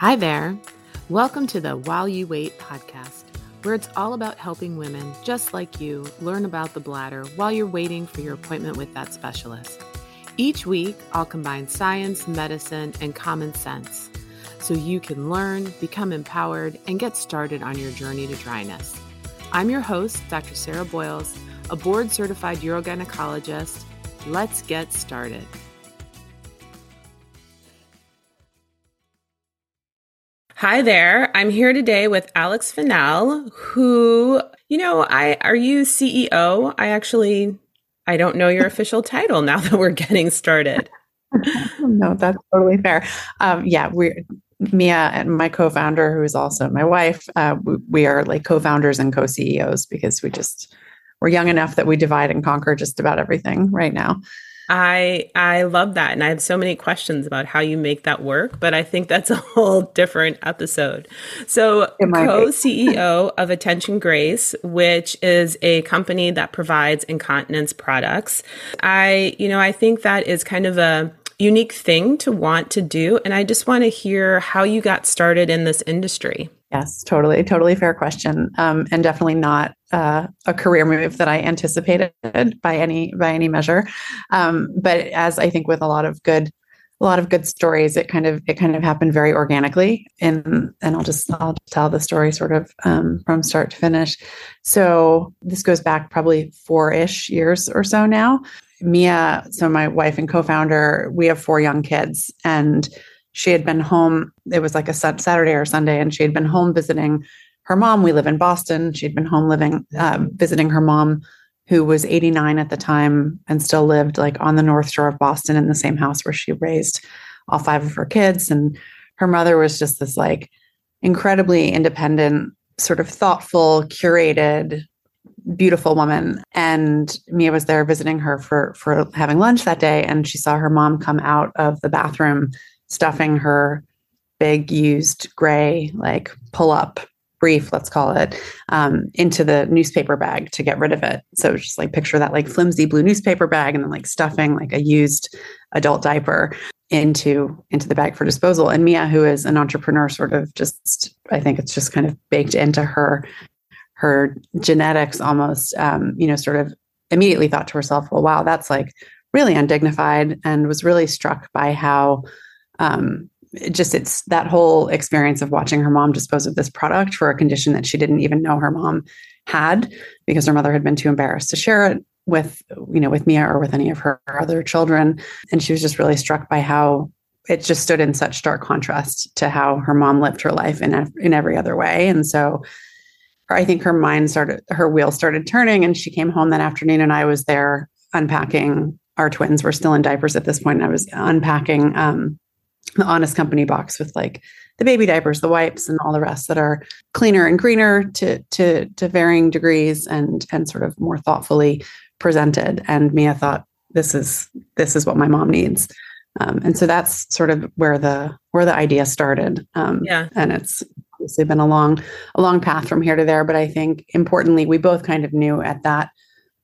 Hi there. Welcome to the While You Wait podcast, where it's all about helping women just like you learn about the bladder while you're waiting for your appointment with that specialist. Each week, I'll combine science, medicine, and common sense so you can learn, become empowered, and get started on your journey to dryness. I'm your host, Dr. Sarah Boyles, a board certified urogynecologist. Let's get started. Hi there. I'm here today with Alex Fennell, who, you know, I are you CEO? I actually I don't know your official title now that we're getting started. no, that's totally fair. Um, yeah, we're Mia and my co-founder, who is also my wife. Uh, we, we are like co-founders and co-CEOs because we just we're young enough that we divide and conquer just about everything right now. I I love that and I have so many questions about how you make that work, but I think that's a whole different episode. So, co-CEO of Attention Grace, which is a company that provides incontinence products. I, you know, I think that is kind of a unique thing to want to do and I just want to hear how you got started in this industry. Yes, totally, totally fair question, um, and definitely not uh, a career move that I anticipated by any by any measure. Um, but as I think with a lot of good, a lot of good stories, it kind of it kind of happened very organically, and and I'll just I'll tell the story sort of um, from start to finish. So this goes back probably four ish years or so now. Mia, so my wife and co-founder, we have four young kids, and she had been home. It was like a Saturday or Sunday, and she had been home visiting her mom. We live in Boston. She'd been home living, um, visiting her mom, who was 89 at the time and still lived like on the North Shore of Boston in the same house where she raised all five of her kids. And her mother was just this like incredibly independent, sort of thoughtful, curated, beautiful woman. And Mia was there visiting her for for having lunch that day, and she saw her mom come out of the bathroom stuffing her big used gray like pull up brief let's call it um, into the newspaper bag to get rid of it. So just like picture that like flimsy blue newspaper bag and then like stuffing like a used adult diaper into into the bag for disposal. And mia who is an entrepreneur sort of just i think it's just kind of baked into her her genetics almost um, you know sort of immediately thought to herself well wow that's like really undignified and was really struck by how um, it just it's that whole experience of watching her mom dispose of this product for a condition that she didn't even know her mom had because her mother had been too embarrassed to share it with you know with Mia or with any of her other children. And she was just really struck by how it just stood in such stark contrast to how her mom lived her life in in every other way. And so I think her mind started her wheel started turning and she came home that afternoon and I was there unpacking. Our twins were still in diapers at this point and I was unpacking um, the honest company box with like the baby diapers the wipes and all the rest that are cleaner and greener to to to varying degrees and and sort of more thoughtfully presented. And mia thought this is this is what my mom needs. Um, and so that's sort of where the where the idea started. Um, yeah. and it's obviously been a long a long path from here to there. But i think importantly we both kind of knew at that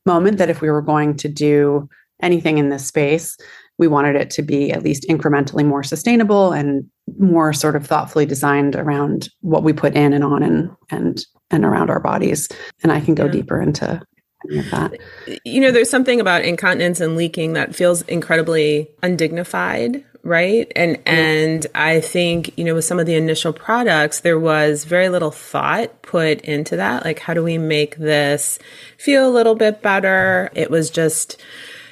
moment that if we were going to do anything in this space we wanted it to be at least incrementally more sustainable and more sort of thoughtfully designed around what we put in and on and and and around our bodies. And i can go yeah. deeper into that. You know there's something about incontinence and leaking that feels incredibly undignified right? And and i think you know with some of the initial products there was very little thought put into that. Like how do we make this feel a little bit better? It was just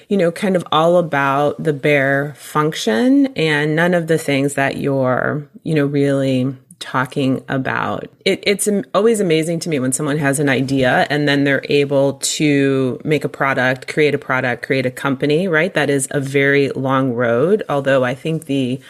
you know, kind of all about the bare function and none of the things that you're, you know, really talking about. It, it's always amazing to me when someone has an idea and then they're able to make a product, create a product, create a company, right? That is a very long road. Although I think the,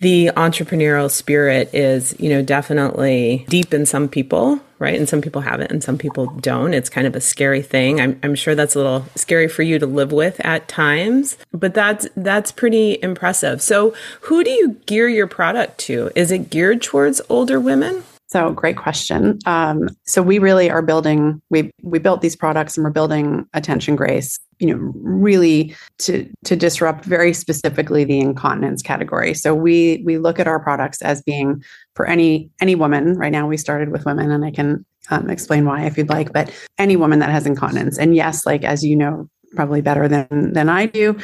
the entrepreneurial spirit is, you know, definitely deep in some people, right? And some people have it and some people don't. It's kind of a scary thing. I'm, I'm sure that's a little scary for you to live with at times, but that's, that's pretty impressive. So who do you gear your product to? Is it geared towards older women? So great question. Um, so we really are building. We we built these products and we're building Attention Grace. You know, really to to disrupt very specifically the incontinence category. So we we look at our products as being for any any woman. Right now, we started with women, and I can um, explain why if you'd like. But any woman that has incontinence, and yes, like as you know probably better than than I do.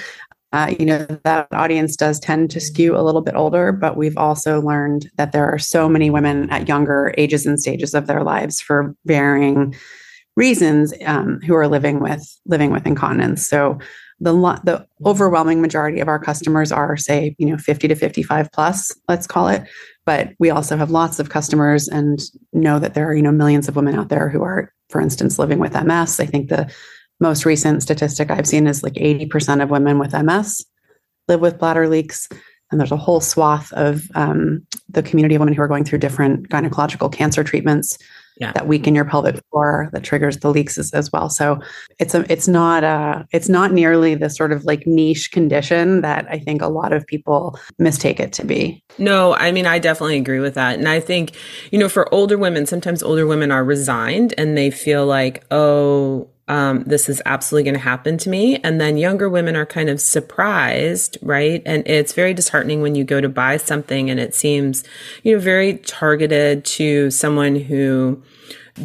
Uh, you know, that audience does tend to skew a little bit older, but we've also learned that there are so many women at younger ages and stages of their lives for varying reasons um, who are living with living with incontinence. So the the overwhelming majority of our customers are say you know 50 to 55 plus let's call it but we also have lots of customers and know that there are you know millions of women out there who are for instance living with ms i think the most recent statistic I've seen is like 80% of women with MS live with bladder leaks. And there's a whole swath of um, the community of women who are going through different gynecological cancer treatments yeah. that weaken your pelvic floor that triggers the leaks as, as well. So it's a it's not a it's not nearly the sort of like niche condition that I think a lot of people mistake it to be. No, I mean I definitely agree with that. And I think, you know, for older women, sometimes older women are resigned and they feel like, oh, um, this is absolutely going to happen to me. And then younger women are kind of surprised, right? And it's very disheartening when you go to buy something and it seems, you know, very targeted to someone who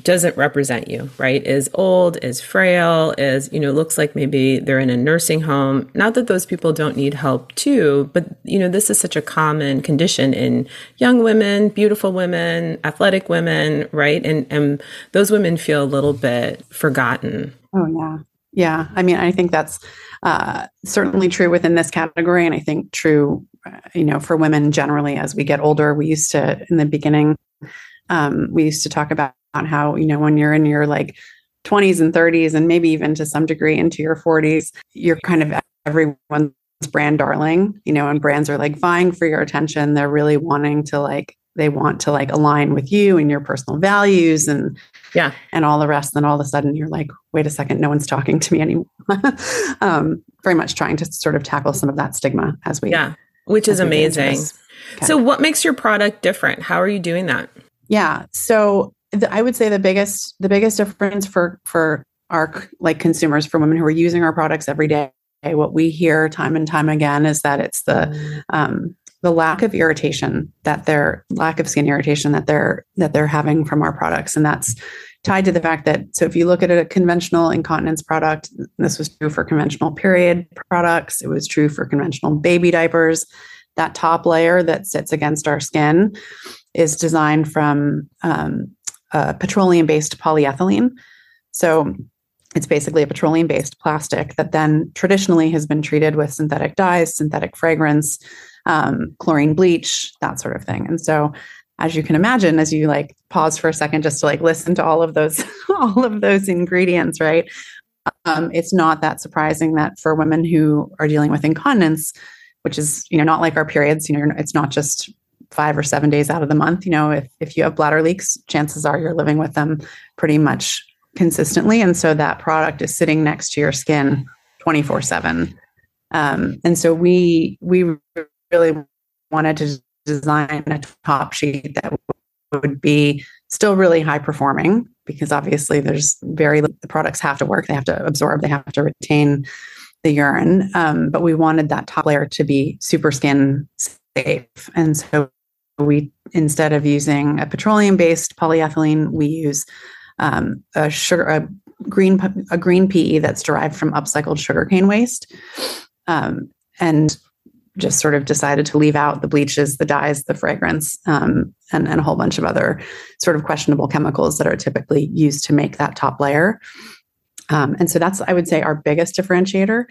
doesn't represent you, right? Is old, is frail, is, you know, looks like maybe they're in a nursing home. Not that those people don't need help too, but, you know, this is such a common condition in young women, beautiful women, athletic women, right? And, and those women feel a little bit forgotten. Oh, yeah. Yeah. I mean, I think that's uh, certainly true within this category. And I think true, uh, you know, for women generally as we get older. We used to, in the beginning, um, we used to talk about how, you know, when you're in your like 20s and 30s, and maybe even to some degree into your 40s, you're kind of everyone's brand darling, you know, and brands are like vying for your attention. They're really wanting to like, they want to like align with you and your personal values and yeah. and all the rest. Then all of a sudden you're like wait a second no one's talking to me anymore. Um, very much trying to sort of tackle some of that stigma as we yeah which is amazing. so what makes your product different? How are you doing that? Yeah so the, I would say the biggest the biggest difference for for our like consumers for women who are using our products every day what we hear time and time again is that it's the um, the lack of irritation that they're lack of skin irritation that they're that they're having from our products. And that's tied to the fact that so if you look at a conventional incontinence product this was true for conventional period products. It was true for conventional baby diapers. That top layer that sits against our skin is designed from um, uh, petroleum based polyethylene. So it's basically a petroleum based plastic that then traditionally has been treated with synthetic dyes, synthetic fragrance, um, chlorine bleach, that sort of thing. And so, as you can imagine, as you like pause for a second just to like listen to all of those, all of those ingredients, right? Um, it's not that surprising that for women who are dealing with incontinence, which is you know not like our periods, you know, it's not just five or seven days out of the month. You know, if, if you have bladder leaks, chances are you're living with them pretty much consistently. And so that product is sitting next to your skin 24 seven. Um, and so we, we really wanted to design a top sheet that would be still really high performing because obviously there's very the products have to work they have to absorb they have to retain the urine um, but we wanted that top layer to be super skin safe. And so we instead of using a petroleum based polyethylene we use um, a sugar a green a green PE that's derived from upcycled sugarcane waste. Um, and just sort of decided to leave out the bleaches the dyes the fragrance um, and, and a whole bunch of other sort of questionable chemicals that are typically used to make that top layer. Um, and so that's i would say our biggest differentiator.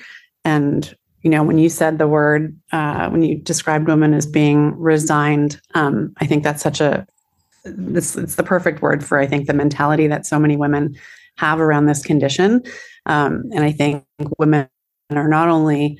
And you know, when you said the word, uh, when you described women as being resigned, um, I think that's such a, this, it's the perfect word for, I think, the mentality that so many women have around this condition. Um, and I think women are not only,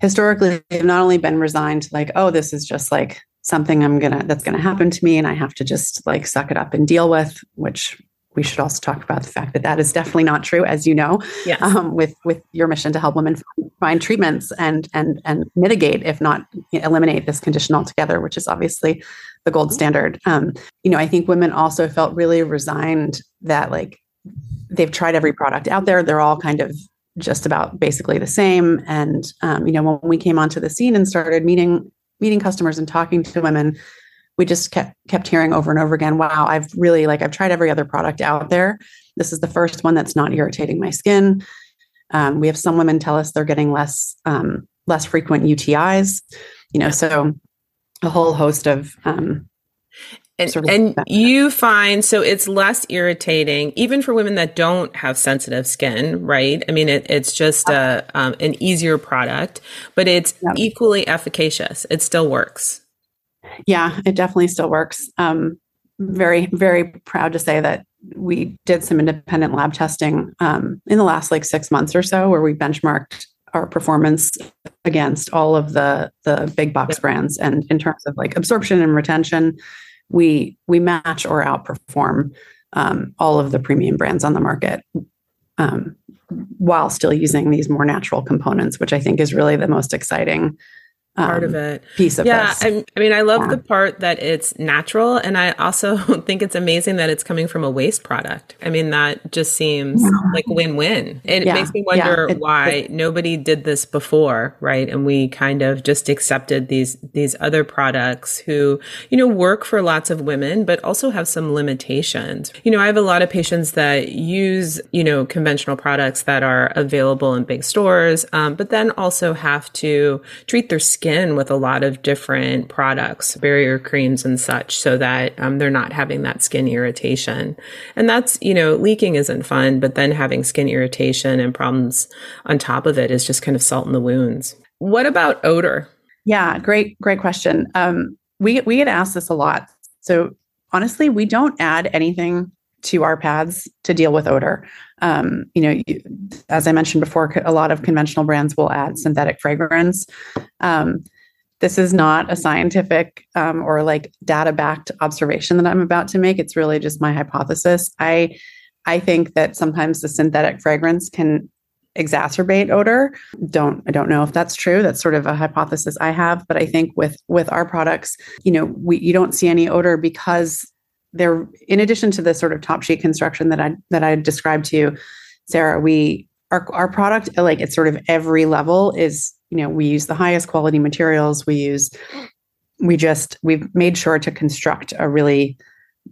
historically, they've not only been resigned to like, oh, this is just like something I'm gonna, that's gonna happen to me and I have to just like suck it up and deal with, which we should also talk about the fact that that is definitely not true, as you know, yes. um, with with your mission to help women find treatments and and and mitigate, if not eliminate, this condition altogether, which is obviously the gold standard. Um, you know, I think women also felt really resigned that like they've tried every product out there; they're all kind of just about basically the same. And um, you know, when we came onto the scene and started meeting meeting customers and talking to women we just kept kept hearing over and over again wow i've really like i've tried every other product out there. This is the first one that's not irritating my skin. Um, we have some women tell us they're getting less um, less frequent utis you know so a whole host of um, and, sort of and you find so it's less irritating even for women that don't have sensitive skin right? I mean it, it's just a, um, an easier product but it's yeah. equally efficacious. It still works yeah, it definitely still works. Um, very, very proud to say that we did some independent lab testing um, in the last like six months or so, where we benchmarked our performance against all of the the big box brands, and in terms of like absorption and retention, we we match or outperform um, all of the premium brands on the market. Um, while still using these more natural components, which I think is really the most exciting part um, of it. piece of yeah I, I, mean i love yeah. the part that it's natural and i also think it's amazing that it's coming from a waste product. I mean that just seems yeah. like win-win. And it yeah. makes me wonder it, why it, nobody did this before right? And we kind of just accepted these these other products who you know work for lots of women but also have some limitations. You know i have a lot of patients that use you know conventional products that are available in big stores um, but then also have to treat their skin skin with a lot of different products, barrier creams and such, so that um, they're not having that skin irritation. And that's, you know, leaking isn't fun, but then having skin irritation and problems on top of it is just kind of salt in the wounds. What about odor? Yeah, great, great question. Um, we we get asked this a lot. So honestly, we don't add anything to our pads to deal with odor. Um, you know, you, as I mentioned before, a lot of conventional brands will add synthetic fragrance. Um, this is not a scientific um, or like data backed observation that I'm about to make. It's really just my hypothesis. I I think that sometimes the synthetic fragrance can exacerbate odor. Don't I don't know if that's true. That's sort of a hypothesis I have, but I think with with our products, you know, we you don't see any odor because there in addition to the sort of top sheet construction that i that i described to you sarah we our, our product like it's sort of every level is you know we use the highest quality materials. We use we just we've made sure to construct a really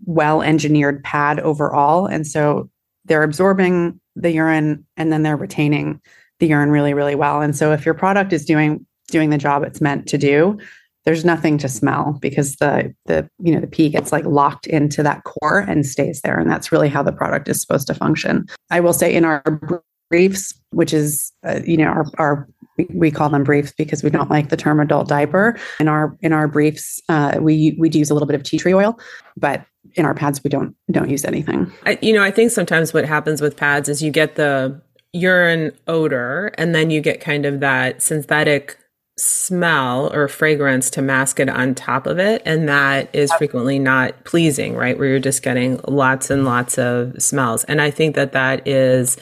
well engineered pad overall. And so they're absorbing the urine and then they're retaining the urine really really well. And so if your product is doing doing the job it's meant to do there's nothing to smell because the the you know the pee gets like locked into that core and stays there and that's really how the product is supposed to function. I will say in our briefs which is uh, you know our, our we call them briefs because we don't like the term adult diaper. In our in our briefs uh, we we use a little bit of tea tree oil but in our pads we don't don't use anything. I, you know i think sometimes what happens with pads is you get the urine odor and then you get kind of that synthetic smell or fragrance to mask it on top of it. And that is frequently not pleasing, right? Where you're just getting lots and lots of smells. And I think that that is,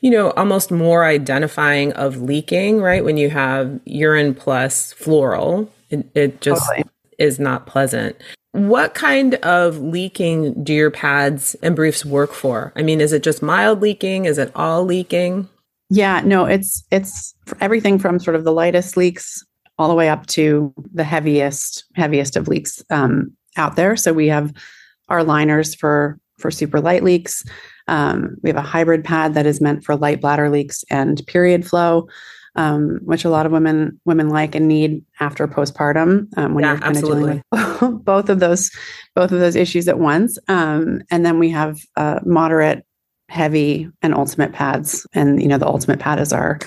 you know, almost more identifying of leaking, right? When you have urine plus floral, it, it just totally. is not pleasant. What kind of leaking do your pads and briefs work for? I mean, is it just mild leaking? Is it all leaking? Yeah, no, it's it's everything from sort of the lightest leaks all the way up to the heaviest heaviest of leaks um, out there. So we have our liners for for super light leaks. Um, we have a hybrid pad that is meant for light bladder leaks and period flow, um, which a lot of women women like and need after postpartum um, when yeah, you're kind absolutely. of dealing with both of those both of those issues at once. Um, and then we have uh, moderate heavy and ultimate pads. And you know the ultimate pad is our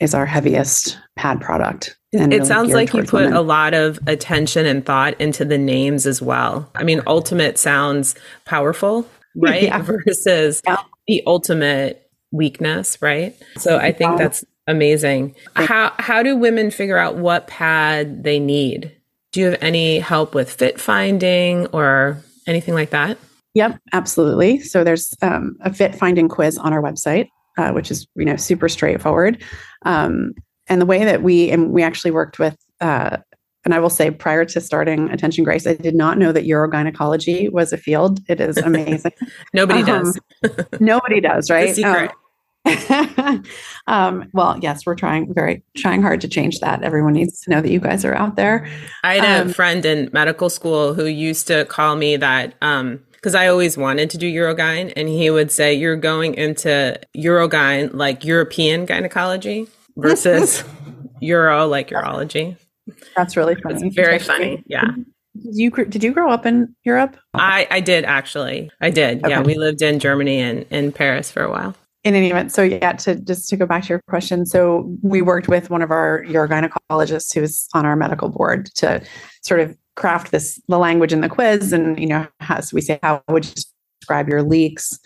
is our heaviest pad product it really sounds like you put women. a lot of attention and thought into the names as well. I mean ultimate sounds powerful right? Yeah. versus yeah. the ultimate weakness right? So i think that's amazing. How how do women figure out what pad they need? Do you have any help with fit finding or anything like that Yep, absolutely. So there's um, a fit finding quiz on our website, uh, which is you know super straightforward. Um, and the way that we and we actually worked with uh, and I will say, prior to starting Attention Grace, I did not know that urogynecology was a field. It is amazing. nobody um, does. nobody does, right? Um, um, well, yes, we're trying very trying hard to change that. Everyone needs to know that you guys are out there. I had um, a friend in medical school who used to call me that um, because I always wanted to do Urogyn, and he would say, "You're going into Urogyn like European gynecology versus Euro like urology." That's really funny. It's very funny. Yeah. Did you did you grow up in Europe? I I did actually. I did. Okay. Yeah, we lived in Germany and in Paris for a while. In any event, so yeah, to just to go back to your question, so we worked with one of our urogynecologists who's on our medical board to sort of craft this the language in the quiz, and you know, as we say, how would you describe your leaks?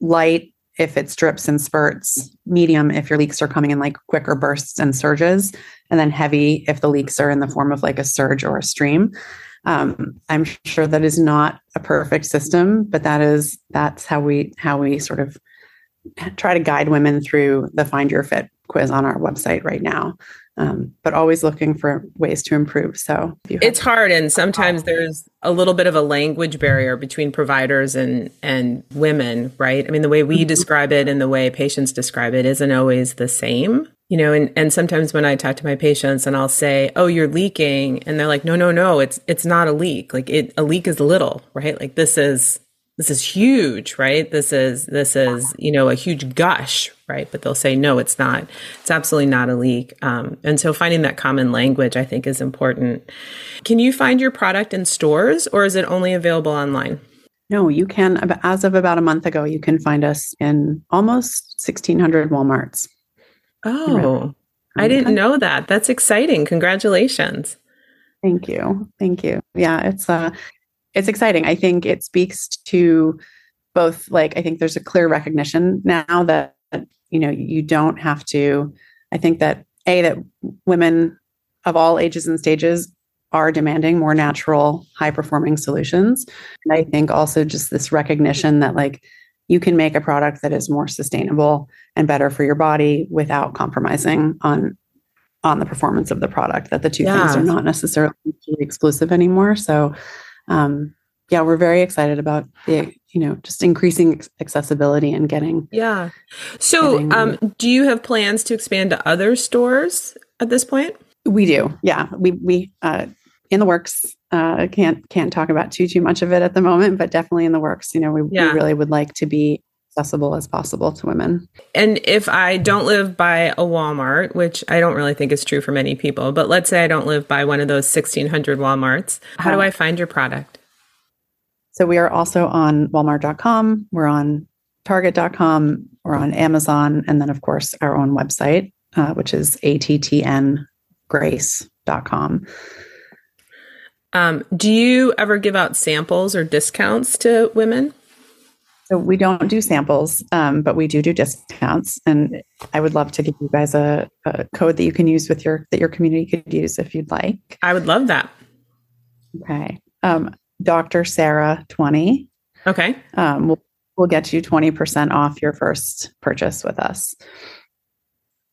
Light, if it's drips and spurts, medium if your leaks are coming in like quicker bursts and surges, and then heavy if the leaks are in the form of like a surge or a stream. Um, I'm sure that is not a perfect system, but that is that's how we how we sort of try to guide women through the Find Your Fit quiz on our website right now um, but always looking for ways to improve. So it's hard, and sometimes there's a little bit of a language barrier between providers and and women, right? I mean, the way we mm-hmm. describe it and the way patients describe it isn't always the same. You know, and, and sometimes when I talk to my patients and I'll say, "Oh, you're leaking," and they're like, "No, no, no, it's it's not a leak. Like it, a leak is little, right? Like this is this is huge, right? This is this is you know a huge gush, right? But they'll say no, it's not. It's absolutely not a leak. Um, and so finding that common language, I think, is important. Can you find your product in stores, or is it only available online? No, you can. As of about a month ago, you can find us in almost 1,600 WalMarts. Oh, I didn't know that. That's exciting. Congratulations. Thank you. Thank you. Yeah, it's uh it's exciting. I think it speaks to both like I think there's a clear recognition now that you know you don't have to I think that a that women of all ages and stages are demanding more natural high performing solutions and I think also just this recognition that like you can make a product that is more sustainable and better for your body without compromising on on the performance of the product that the two yeah. things are not necessarily exclusive anymore so um, yeah, we're very excited about the you know just increasing accessibility and getting. Yeah. So, getting, um, do you have plans to expand to other stores at this point? We do. Yeah, we we uh, in the works. Uh, can't can't talk about too too much of it at the moment, but definitely in the works. You know, we, yeah. we really would like to be accessible as possible to women. And if I don't live by a Walmart, which I don't really think is true for many people, but let's say I don't live by one of those 1600 Walmarts, how do I find your product? So we are also on walmart.com, we're on target.com, we're on Amazon, and then of course our own website, uh, which is attngrace.com. Um, do you ever give out samples or discounts to women? So we don't do samples, um, but we do do discounts, and I would love to give you guys a, a, code that you can use with your that your community could use if you'd like. I would love that. Okay, um, Dr. Sarah twenty. Okay, um, we'll we'll get you twenty percent off your first purchase with us.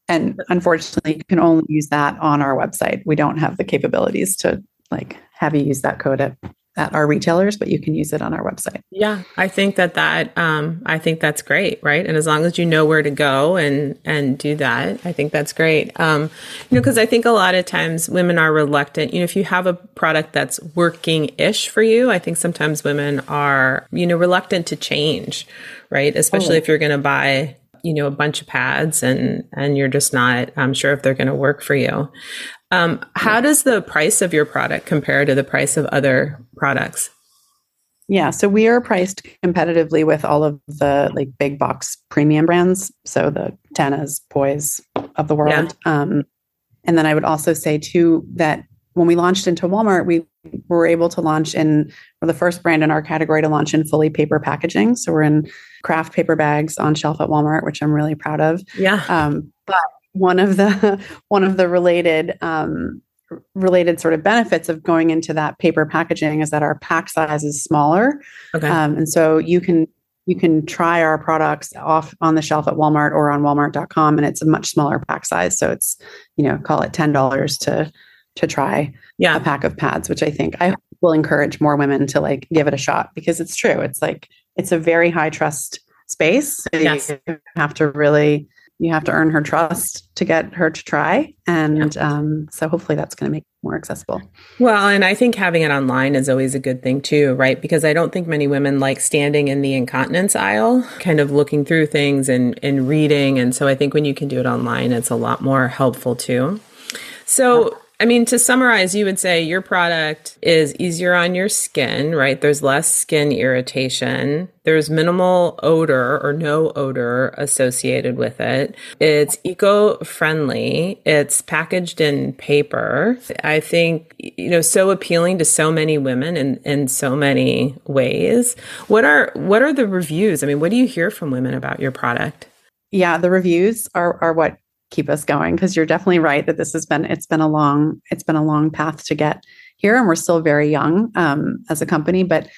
And unfortunately, you can only use that on our website. We don't have the capabilities to like have you use that code at at our retailers, but you can use it on our website. Yeah, I think that that um, I think that's great, right? And as long as you know where to go and and do that, I think that's great. Um, you know, because I think a lot of times women are reluctant. You know, if you have a product that's working ish for you, I think sometimes women are you know reluctant to change, right? Especially oh. if you're going to buy you know a bunch of pads and and you're just not I'm sure if they're going to work for you. Um, how does the price of your product compare to the price of other products? Yeah, so we are priced competitively with all of the like big box premium brands, so the Tenas, Poise of the world. Yeah. Um, and then I would also say too that when we launched into Walmart, we were able to launch in we're the first brand in our category to launch in fully paper packaging. So we're in craft paper bags on shelf at Walmart, which I'm really proud of. Yeah. Um, but one of the one of the related um, related sort of benefits of going into that paper packaging is that our pack size is smaller. Okay. Um, and so you can you can try our products off on the shelf at Walmart or on walmart.com and it's a much smaller pack size so it's you know call it $10 to to try yeah. a pack of pads which I think I will encourage more women to like give it a shot because it's true it's like it's a very high trust space so yes. you have to really you have to earn her trust to get her to try and yeah. um, so hopefully that's going to make more accessible. Well, and I think having it online is always a good thing too, right? Because I don't think many women like standing in the incontinence aisle, kind of looking through things and, and reading. And so I think when you can do it online, it's a lot more helpful too. So, I mean, to summarize, you would say your product is easier on your skin, right? There's less skin irritation. There's minimal odor or no odor associated with it. It's eco friendly. It's packaged in paper. I think, you know, so appealing to so many women in, in so many ways. What are, what are the reviews? I mean, what do you hear from women about your product? Yeah, the reviews are, are what keep us going because you're definitely right that this has been it's been a long it's been a long path to get here and we're still very young um, as a company but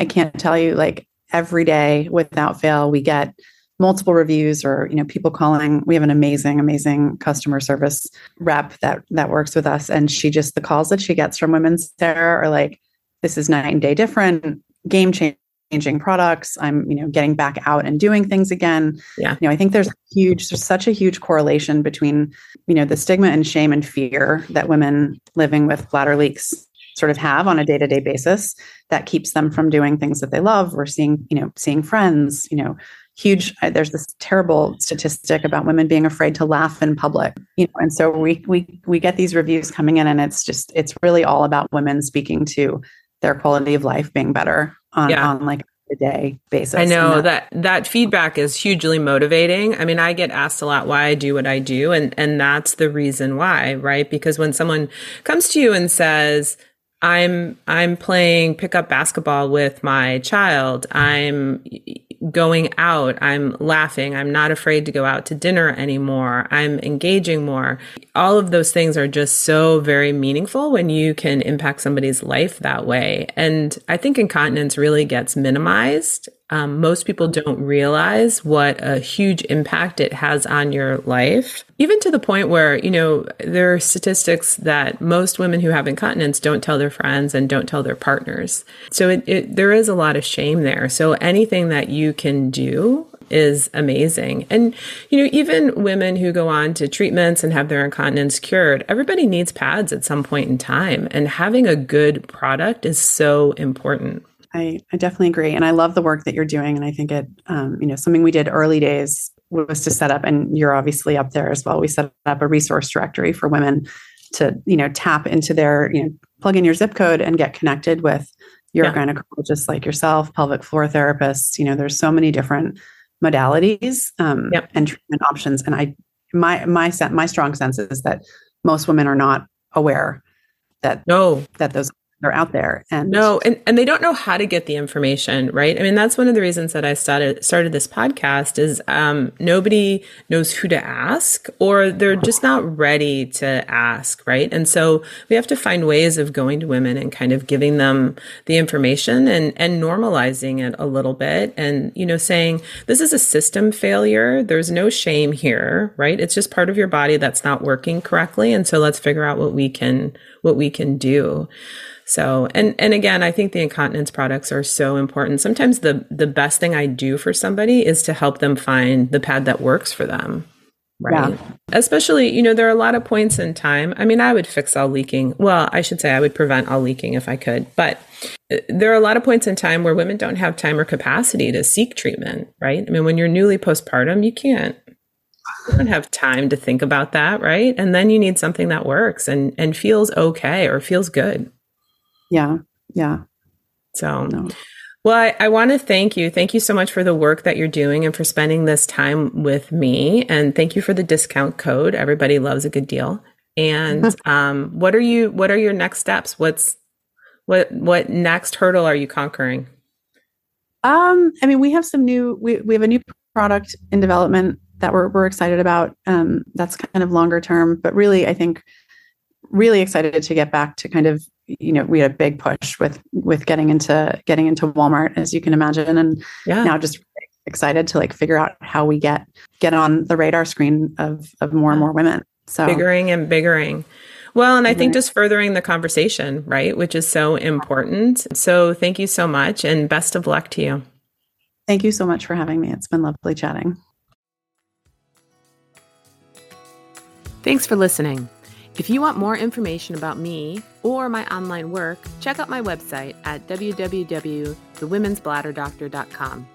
i can't tell you like every day without fail we get multiple reviews or you know people calling. We have an amazing amazing customer service rep that that works with us and she just the calls that she gets from women's there are like this is night and day different game change changing products i'm you know getting back out and doing things again. Yeah. You know i think there's huge there's such a huge correlation between you know the stigma and shame and fear that women living with bladder leaks sort of have on a day-to-day basis that keeps them from doing things that they love. Or seeing you know seeing friends you know huge uh, there's this terrible statistic about women being afraid to laugh in public you know and so we we we get these reviews coming in and it's just it's really all about women speaking to their quality of life being better on, yeah. on like a day basis. I know that, that that feedback is hugely motivating. I mean, I get asked a lot why I do what I do and and that's the reason why, right? Because when someone comes to you and says, I'm I'm playing pickup basketball with my child. I'm going out. I'm laughing. I'm not afraid to go out to dinner anymore. I'm engaging more. All of those things are just so very meaningful when you can impact somebody's life that way. And I think incontinence really gets minimized um, most people don't realize what a huge impact it has on your life, even to the point where, you know, there are statistics that most women who have incontinence don't tell their friends and don't tell their partners. So it, it, there is a lot of shame there. So anything that you can do is amazing. And, you know, even women who go on to treatments and have their incontinence cured, everybody needs pads at some point in time. And having a good product is so important. I, I definitely agree. And I love the work that you're doing. And I think it, um, you know, something we did early days was to set up, and you're obviously up there as well. We set up a resource directory for women to, you know, tap into their, you know, plug in your zip code and get connected with your yeah. gynecologist like yourself, pelvic floor therapists. You know, there's so many different modalities um, yep. and treatment options. And I, my, my, my strong sense is that most women are not aware that no that those are out there and no and, and they don't know how to get the information right? I mean that's one of the reasons that i started started this podcast is um, nobody knows who to ask or they're just not ready to ask right? And so we have to find ways of going to women and kind of giving them the information and and normalizing it a little bit and you know saying this is a system failure. There's no shame here right? It's just part of your body that's not working correctly. And so let's figure out what we can what we can do so, and and again, I think the incontinence products are so important. Sometimes the the best thing I do for somebody is to help them find the pad that works for them. Right. Yeah. Especially, you know, there are a lot of points in time. I mean, I would fix all leaking. Well, I should say I would prevent all leaking if I could. But uh, there are a lot of points in time where women don't have time or capacity to seek treatment, right? I mean, when you're newly postpartum, you can't you don't have time to think about that, right? And then you need something that works and and feels okay or feels good. Yeah. Yeah. So, no. well, I, I want to thank you. Thank you so much for the work that you're doing and for spending this time with me. And thank you for the discount code. Everybody loves a good deal. And um, what are you? What are your next steps? What's what? What next hurdle are you conquering? Um, I mean, we have some new. We we have a new product in development that we're we're excited about. Um, that's kind of longer term, but really, I think really excited to get back to kind of you know we had a big push with with getting into getting into Walmart as you can imagine and yeah. now just excited to like figure out how we get get on the radar screen of of more and more women so biggering and biggering well, and I think mm-hmm. just furthering the conversation, right, which is so important. So thank you so much and best of luck to you. Thank you so much for having me. It's been lovely chatting. Thanks for listening. If you want more information about me or my online work, check out my website at www.thewomensbladderdoctor.com.